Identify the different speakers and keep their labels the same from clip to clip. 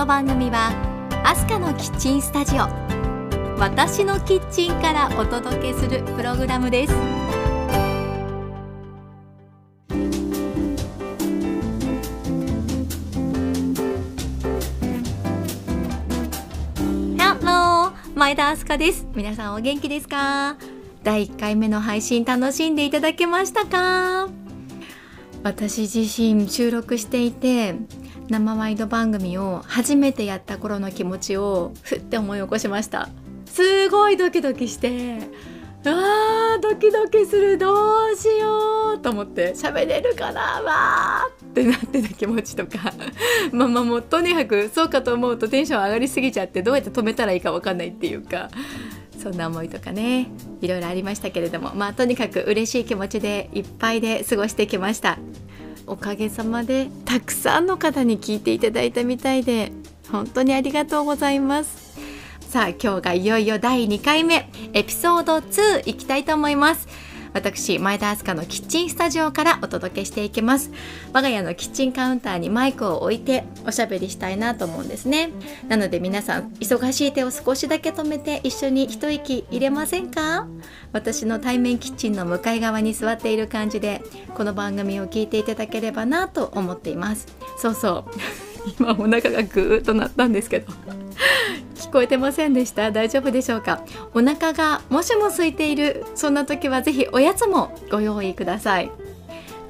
Speaker 1: この番組はアスカのキッチンスタジオ私のキッチンからお届けするプログラムです。前田明日香です。皆さんお元気ですか？第1回目の配信楽しんでいただけましたか？私自身収録していて生ワイド番組を初めてやった頃の気持ちをふって思い起こしました。すごいドキドキしてあードキドキするどうしようと思って喋れるかなわーってなってた気持ちとか。まあまあもうとにかくそうかと思うとテンション上がりすぎちゃってどうやって止めたらいいか分かんないっていうか。そんな思いとかねいろいろありましたけれども。まあとにかく嬉しい気持ちでいっぱいで過ごしてきました。おかげさまでたくさんの方に聞いていただいたみたいで本当にありがとうございます。さあ今日がいよいよ第2回目エピソード2いきたいと思います。私前田明日香のキッチンスタジオからお届けしていきます。我が家のキッチンカウンターにマイクを置いておしゃべりしたいなと思うんですね。なので皆さん忙しい手を少しだけ止めて一緒に一息入れませんか？私の対面キッチンの向かい側に座っている感じでこの番組を聞いていただければなと思っています。そうそう。今お腹がぐーっとなったんですけど。聞こえてませんでした。大丈夫でしょうか？お腹がもしも空いているそんな時はぜひおやつもご用意ください。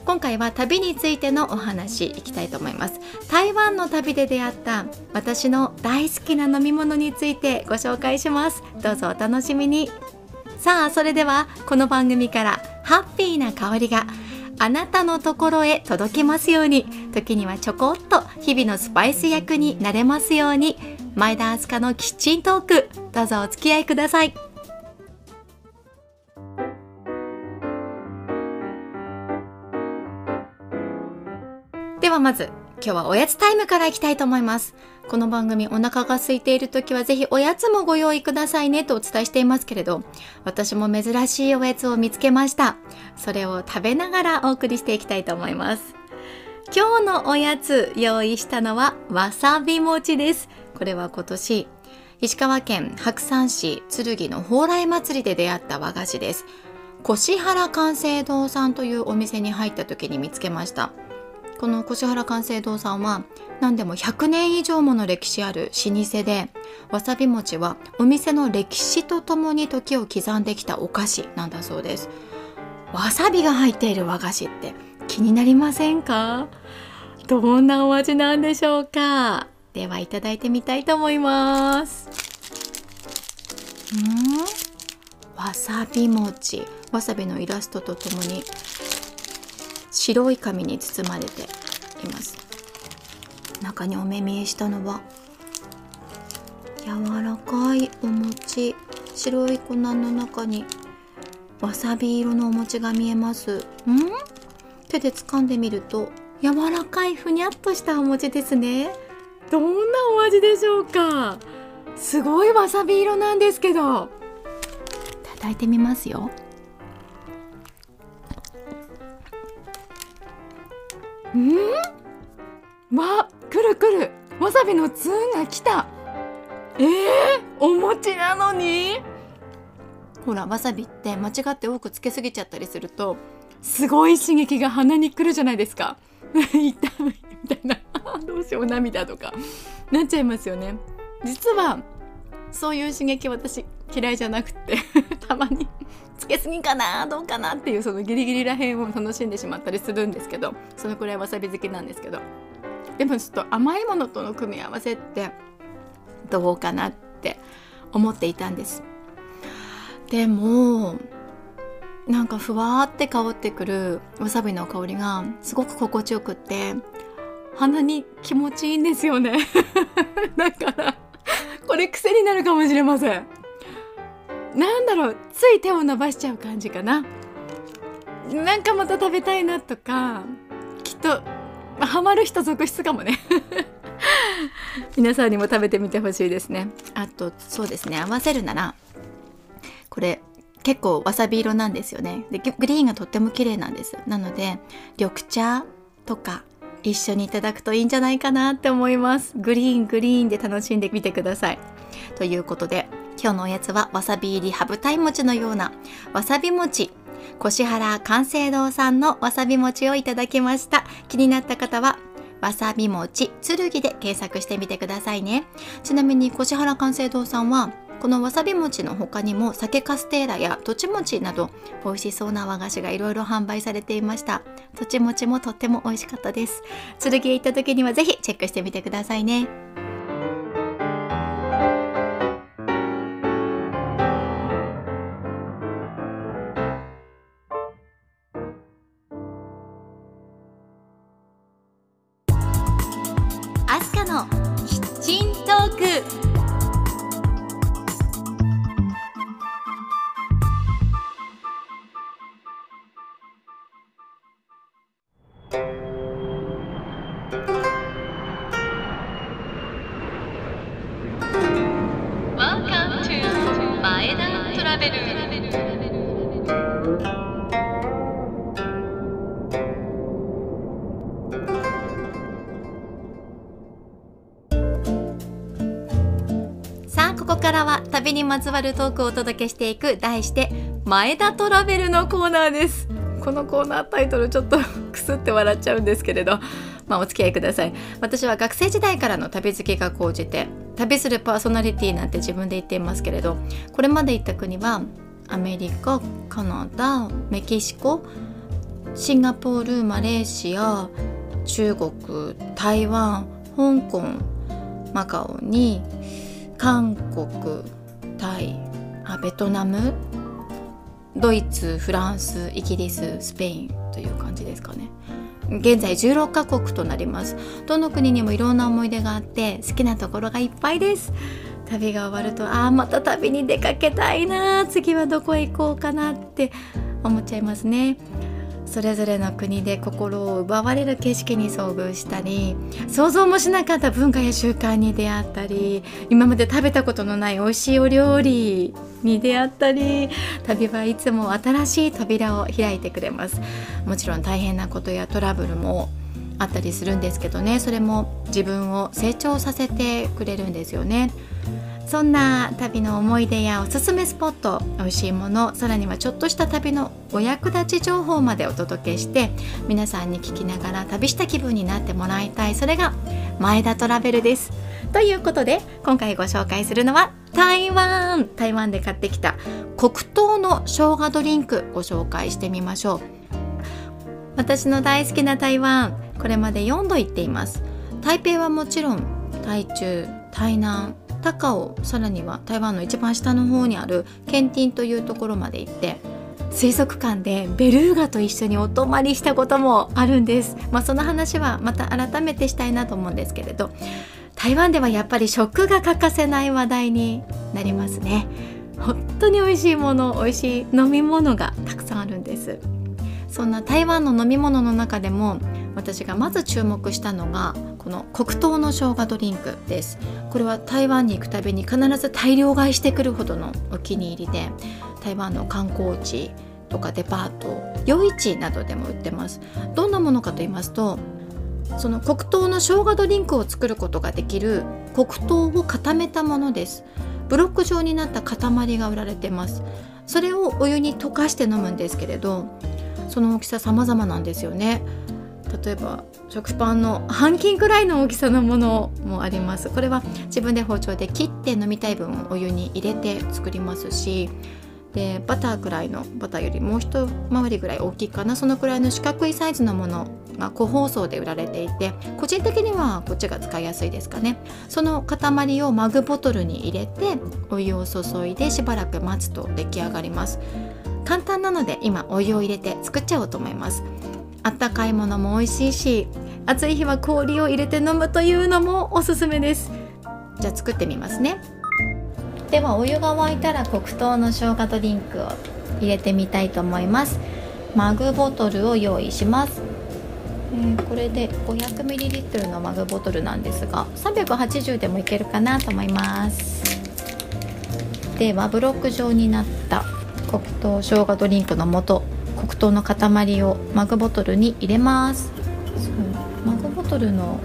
Speaker 1: 今回は旅についてのお話いきたいと思います。台湾の旅で出会った私の大好きな飲み物についてご紹介します。どうぞお楽しみに。さあそれではこの番組からハッピーな香りがあなたのところへ届きますように時にはちょこっと日々のスパイス役になれますように。前田明日香のキッチントーク。どうぞお付き合いください。ではまず今日はおやつタイムからいきたいと思います。この番組お腹が空いている時はぜひおやつもご用意くださいねとお伝えしていますけれど私も珍しいおやつを見つけました。それを食べながらお送りしていきたいと思います。今日のおやつ用意したのはわさび餅です。これは今年石川県白山市剣の蓬莱祭りで出会った和菓子です。越原関西堂さんというお店に入った時に見つけました。この越原関西堂さんは何でも100年以上もの歴史ある老舗でわさび餅はお店の歴史とともに時を刻んできたお菓子なんだそうです。わさびが入っている和菓子って気になりませんか？どんなお味なんでしょうか？ではいただいてみたいと思います。うん？わさび餅。わさびのイラストとともに白い紙に包まれています。中にお目見えしたのは柔らかいお餅。白い粉の中にわさび色のお餅が見えます。ん？手で掴んでみると柔らかいふにゃっとしたお餅ですね。どんなお味でしょうか？すごいわさび色なんですけど。叩いてみますよ。ん？わくるくる。わさびのツーンが来た。えー、お餅なのに？ほらわさびって間違って多くつけすぎちゃったりするとすごい刺激が鼻にくるじゃないですか。痛いみたいな。どうしよう涙とか。なっちゃいますよね。実はそういう刺激私嫌いじゃなくて たまにつけすぎかなどうかなっていうそのギリギリらへんを楽しんでしまったりするんですけどそのくらいわさび好きなんですけど。でもちょっと甘いものとの組み合わせってどうかなって思っていたんです。でもなんかふわーって香ってくるわさびの香りがすごく心地よくって鼻に気持ちいいんですよね。だからこれ癖になるかもしれません。なんだろうつい手を伸ばしちゃう感じかな。なんかまた食べたいなとかきっとハマる人続出かもね。皆さんにも食べてみてほしいですね。あとそうですね。合わせるならこれ結構わさび色なんですよね。でグリーンがとっても綺麗なんですなので緑茶とか一緒にいただくといいんじゃないかなって思います。グリーングリーンで楽しんでみてください。ということで今日のおやつはわさび入り羽二重餅のようなわさび餅。越原寛成堂さんのわさび餅をいただきました。気になった方はわさび餅剣で検索してみてくださいね。ちなみに越原寛成堂さんはこのわさび餅の他にも酒カステーラやとち餅など美味しそうな和菓子がいろいろ販売されていました。とち餅もとっても美味しかったです。剣へ行った時にはぜひチェックしてみてくださいね。アスカのキッチントーク。からは旅にまつわるトークをお届けしていく題して前田トラベルのコーナーです。このコーナータイトルちょっと くすって笑っちゃうんですけれどまあお付き合いください。私は学生時代からの旅好きが高じて旅するパーソナリティなんて自分で言っていますけれどこれまで行った国はアメリカカナダメキシコシンガポールマレーシア中国台湾香港マカオに韓国タイあベトナムドイツフランスイギリススペインという感じですかね。現在16カ国となります。どの国にもいろんな思い出があって好きなところがいっぱいです。旅が終わるとああまた旅に出かけたいな次はどこへ行こうかなって思っちゃいますね。それぞれの国で心を奪われる景色に遭遇したり想像もしなかった文化や習慣に出会ったり今まで食べたことのない美味しいお料理に出会ったり旅はいつも新しい扉を開いてくれます。もちろん大変なことやトラブルもあったりするんですけどねそれも自分を成長させてくれるんですよね。そんな旅の思い出やおすすめスポット美味しいものさらにはちょっとした旅のお役立ち情報までお届けして皆さんに聞きながら旅した気分になってもらいたい。それが前田トラベルです。ということで今回ご紹介するのは台湾。台湾で買ってきた黒糖の生姜ドリンクご紹介してみましょう。私の大好きな台湾これまで4度行っています。台北はもちろん台中台南高尾さらには台湾の一番下の方にあるケンティンというところまで行って水族館でベルーガと一緒にお泊まりしたこともあるんです、まあ、その話はまた改めてしたいなと思うんですけれど台湾ではやっぱり食が欠かせない話題になりますね。本当に美味しいもの美味しい飲み物がたくさんあるんです。そんな台湾の飲み物の中でも私がまず注目したのがこの黒糖の生姜ドリンクです。これは台湾に行くたびに必ず大量買いしてくるほどのお気に入りで台湾の観光地とかデパート夜市などでも売ってます。どんなものかと言いますとその黒糖の生姜ドリンクを作ることができる黒糖を固めたものです。ブロック状になった塊が売られてます。それをお湯に溶かして飲むんですけれどその大きさ様々なんですよね。例えば食パンの半斤くらいの大きさのものもあります。これは自分で包丁で切って飲みたい分をお湯に入れて作りますしでバターくらいのバターよりもう一回りぐらい大きいかな。そのくらいの四角いサイズのものが個包装で売られていて個人的にはこっちが使いやすいですかね。その塊をマグボトルに入れてお湯を注いでしばらく待つと出来上がります。簡単なので今お湯を入れて作っちゃおうと思います。あったかいものも美味しいし暑い日は氷を入れて飲むというのもおすすめです。じゃあ作ってみますね。ではお湯が沸いたら黒糖の生姜ドリンクを入れてみたいと思います。マグボトルを用意します、えー、これで 500ml のマグボトルなんですが380でもいけるかなと思います。ではブロック状になった黒糖生姜ドリンクの素。黒糖の塊をマグボトルに入れます。マグボトルの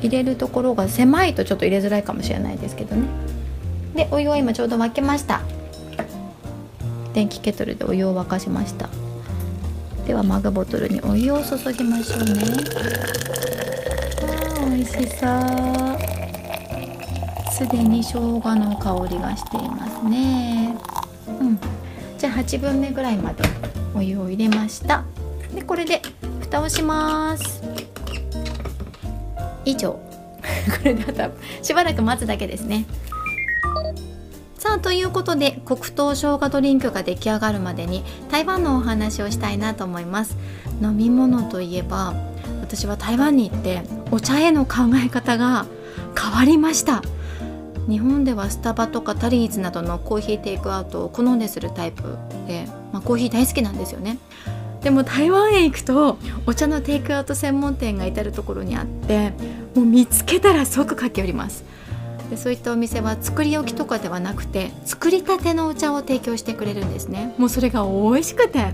Speaker 1: 入れるところが狭いとちょっと入れづらいかもしれないですけどね。でお湯は今ちょうど沸けました。電気ケトルでお湯を沸かしました。ではマグボトルにお湯を注ぎましょうね。あ美味しそう。すでに生姜の香りがしていますね。うん。じゃあ8分目ぐらいまでお湯を入れました。でこれで蓋をします。以上。これであとしばらく待つだけですね。さあということで黒糖生姜ドリンクが出来上がるまでに台湾のお話をしたいなと思います。飲み物といえば私は台湾に行ってお茶への考え方が変わりました。日本ではスタバとかタリーズなどのコーヒーテイクアウトを好んでするタイプで、まあ、コーヒー大好きなんですよね。でも台湾へ行くとお茶のテイクアウト専門店が至る所にあってもう見つけたら即駆け寄ります。でそういったお店は作り置きとかではなくて作りたてのお茶を提供してくれるんですね。もうそれが美味しくて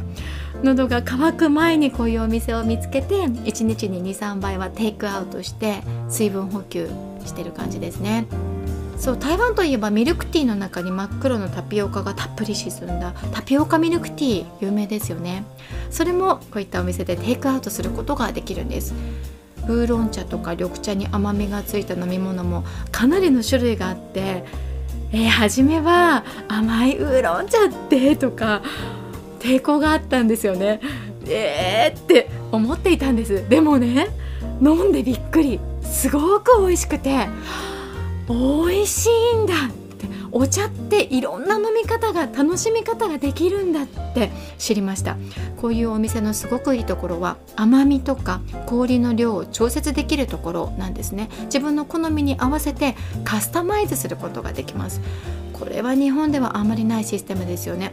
Speaker 1: 喉が渇く前にこういうお店を見つけて1日に23杯はテイクアウトして水分補給してる感じですね。そう台湾といえばミルクティーの中に真っ黒のタピオカがたっぷり沈んだタピオカミルクティー有名ですよね。それもこういったお店でテイクアウトすることができるんです。ウーロン茶とか緑茶に甘みがついた飲み物もかなりの種類があってえー、初めは甘いウーロン茶ってとか抵抗があったんですよね。えーって思っていたんです。でもね飲んでびっくり。すごく美味しくて。美味しいんだってお茶っていろんな飲み方が楽しみ方ができるんだって知りました。こういうお店のすごくいいところは甘みとか氷の量を調節できるところなんですね。自分の好みに合わせてカスタマイズすることができます。これは日本ではあまりないシステムですよね。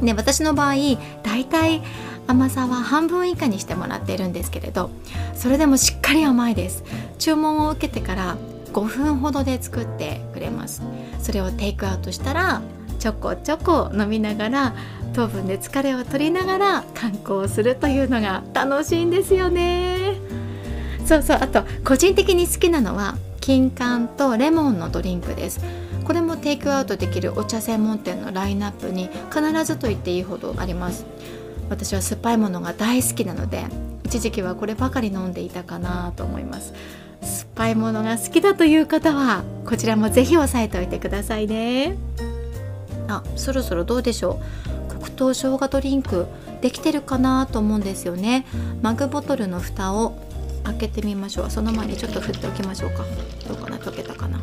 Speaker 1: ね私の場合だいたい甘さは半分以下にしてもらっているんですけれどそれでもしっかり甘いです。注文を受けてから5分ほどで作ってくれます。それをテイクアウトしたらちょこちょこ飲みながら糖分で疲れを取りながら観光するというのが楽しいんですよね。そうそう。あと個人的に好きなのは金柑とレモンのドリンクです。これもテイクアウトできるお茶専門店のラインナップに必ずと言っていいほどあります。私は酸っぱいものが大好きなので一時期はこればかり飲んでいたかなと思います。ぱいものが好きだという方はこちらもぜひ押さえておいてくださいね。あそろそろどうでしょう。黒糖生姜ドリンクできてるかなと思うんですよね。マグボトルの蓋を開けてみましょう。その前にちょっと振っておきましょうか。どうかな？溶けたかな？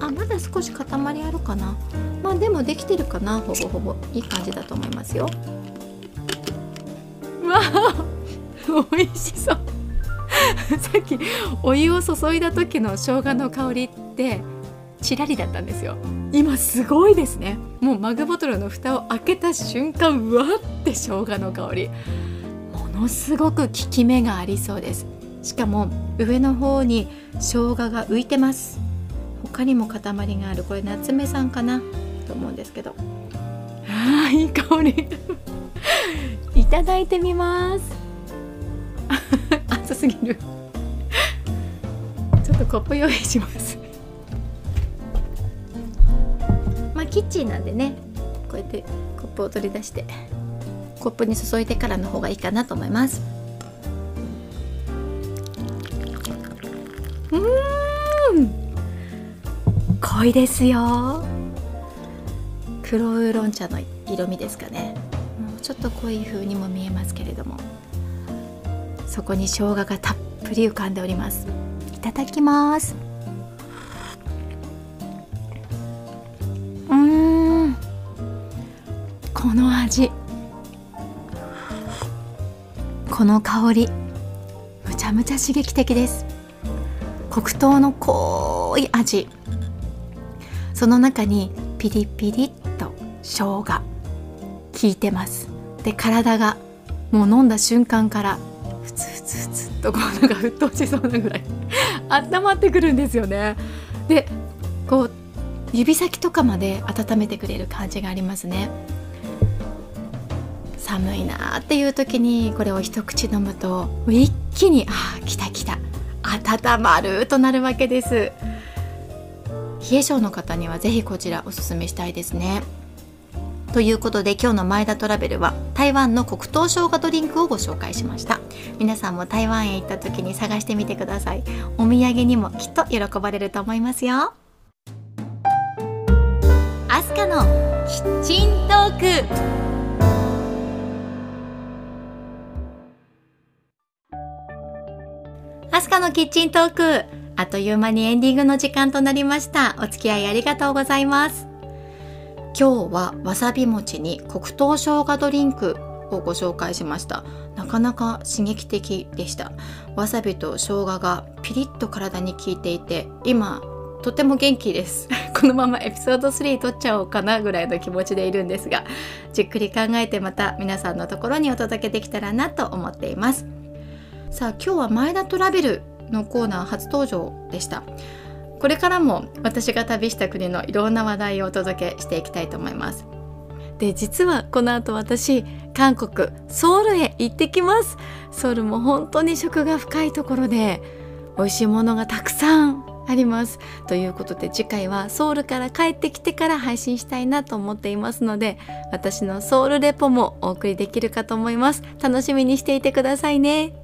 Speaker 1: あまだ少し塊あるかな？まあでもできてるかな？ほぼほぼ。いい感じだと思いますよ。わあ美味しそう。さっきお湯を注いだ時の生姜の香りってちらりだったんですよ。今すごいですね。もうマグボトルの蓋を開けた瞬間うわって生姜の香り。ものすごく効き目がありそうです。しかも上の方に生姜が浮いてます。他にも塊がある。これ夏目さんかな？と思うんですけど。あーいい香り。いただいてみます。熱すぎる。ちょっとコップ用意します。まあキッチンなんでねこうやってコップを取り出してコップに注いでからの方がいいかなと思います。うん。濃いですよ。黒ウーロン茶の色味ですかね。ちょっと濃い風にも見えますけれどもそこに生姜がたっぷり浮かんでおります。いただきます。うん。この味。この香り。むちゃむちゃ刺激的です。黒糖の濃い味。その中にピリピリっと生姜効いてます。で体がもう飲んだ瞬間からとこうなんか沸騰しそうなぐらい。温まってくるんですよね。でこう指先とかまで温めてくれる感じがありますね。寒いなっていう時にこれを一口飲むと一気にあ来た来た。温まるとなるわけです。冷え性の方にはぜひこちらおすすめしたいですね。ということで今日の前田トラベルは台湾の黒糖生姜ドリンクをご紹介しました。皆さんも台湾へ行った時に探してみてください。お土産にもきっと喜ばれると思いますよ。アスカのキッチントーク。アスカのキッチントーク。あっという間にエンディングの時間となりました。お付き合いありがとうございます。今日はわさび餅に黒糖生姜ドリンクをご紹介しました。なかなか刺激的でした。わさびと生姜がピリッと体に効いていて今とても元気です。このままエピソード3撮っちゃおうかなぐらいの気持ちでいるんですがじっくり考えてまた皆さんのところにお届けできたらなと思っています。さあ今日は前田トラベルのコーナー初登場でした。これからも私が旅した国のいろんな話題をお届けしていきたいと思います。で実はこの後私韓国ソウルへ行ってきます。ソウルも本当に食が深いところで美味しいものがたくさんあります。ということで次回はソウルから帰ってきてから配信したいなと思っていますので私のソウルレポもお送りできるかと思います。楽しみにしていてくださいね。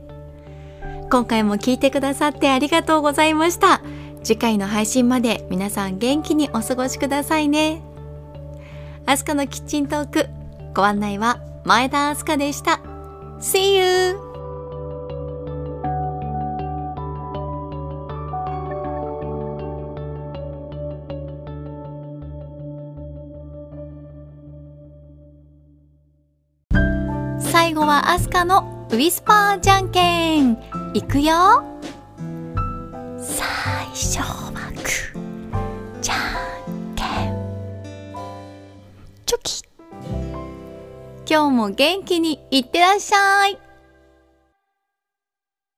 Speaker 1: 今回も聞いてくださってありがとうございました。次回の配信まで皆さん元気にお過ごしくださいね。アスカのキッチントークご案内は前田アスカでした。See you! 最後はアスカのウィスパーじゃんけん。いくよ。最初はグーじゃんけん。チョキ。今日も元気にいってらっしゃい。